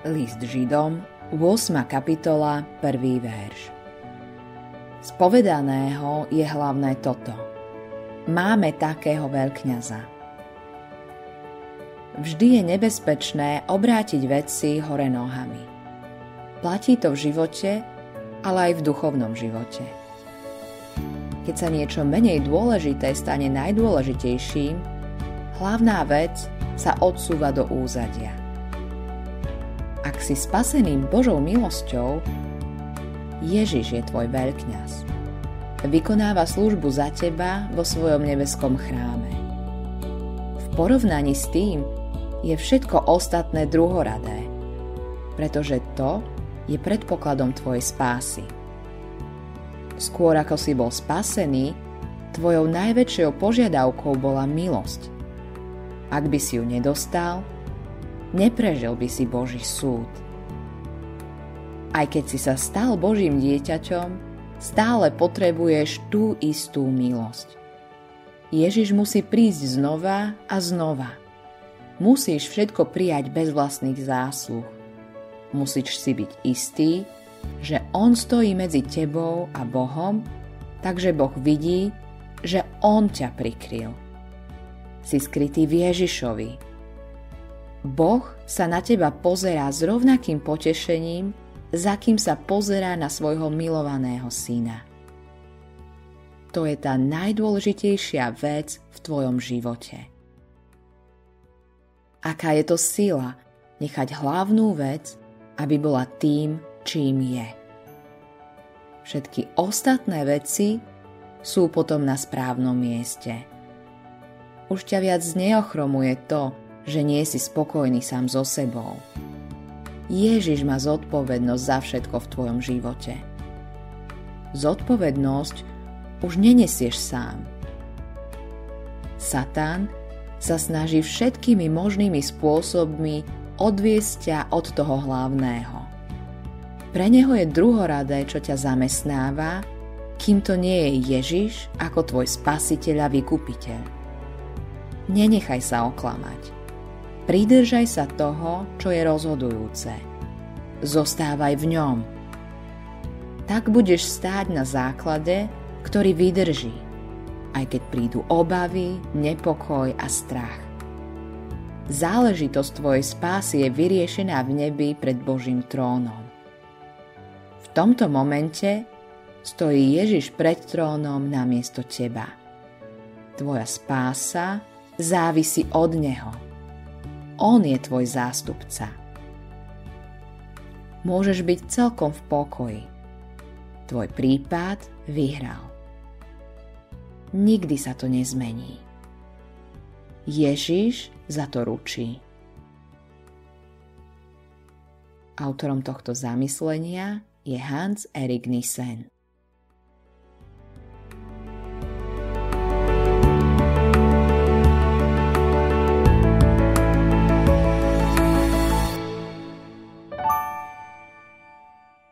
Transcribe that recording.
List Židom, 8. kapitola, 1. verš. Spovedaného je hlavné toto. Máme takého veľkňaza. Vždy je nebezpečné obrátiť veci hore nohami. Platí to v živote, ale aj v duchovnom živote. Keď sa niečo menej dôležité stane najdôležitejším, hlavná vec sa odsúva do úzadia ak si spaseným Božou milosťou, Ježiš je tvoj veľkňaz. Vykonáva službu za teba vo svojom nebeskom chráme. V porovnaní s tým je všetko ostatné druhoradé, pretože to je predpokladom tvojej spásy. Skôr ako si bol spasený, tvojou najväčšou požiadavkou bola milosť. Ak by si ju nedostal, neprežil by si Boží súd. Aj keď si sa stal Božím dieťaťom, stále potrebuješ tú istú milosť. Ježiš musí prísť znova a znova. Musíš všetko prijať bez vlastných zásluh. Musíš si byť istý, že On stojí medzi tebou a Bohom, takže Boh vidí, že On ťa prikryl. Si skrytý v Ježišovi, Boh sa na teba pozerá s rovnakým potešením, za kým sa pozerá na svojho milovaného syna. To je tá najdôležitejšia vec v tvojom živote. Aká je to sila nechať hlavnú vec, aby bola tým, čím je. Všetky ostatné veci sú potom na správnom mieste. Už ťa viac neochromuje to, že nie si spokojný sám so sebou. Ježiš má zodpovednosť za všetko v tvojom živote. Zodpovednosť už nenesieš sám. Satan sa snaží všetkými možnými spôsobmi odviesť ťa od toho hlavného. Pre neho je druhoradé, čo ťa zamestnáva, kým to nie je Ježiš ako tvoj spasiteľ a vykupiteľ. Nenechaj sa oklamať. Pridržaj sa toho, čo je rozhodujúce. Zostávaj v ňom. Tak budeš stáť na základe, ktorý vydrží, aj keď prídu obavy, nepokoj a strach. Záležitosť tvojej spásy je vyriešená v nebi pred Božím trónom. V tomto momente stojí Ježiš pred trónom namiesto teba. Tvoja spása závisí od Neho on je tvoj zástupca. Môžeš byť celkom v pokoji. Tvoj prípad vyhral. Nikdy sa to nezmení. Ježiš za to ručí. Autorom tohto zamyslenia je Hans Erik Nissen.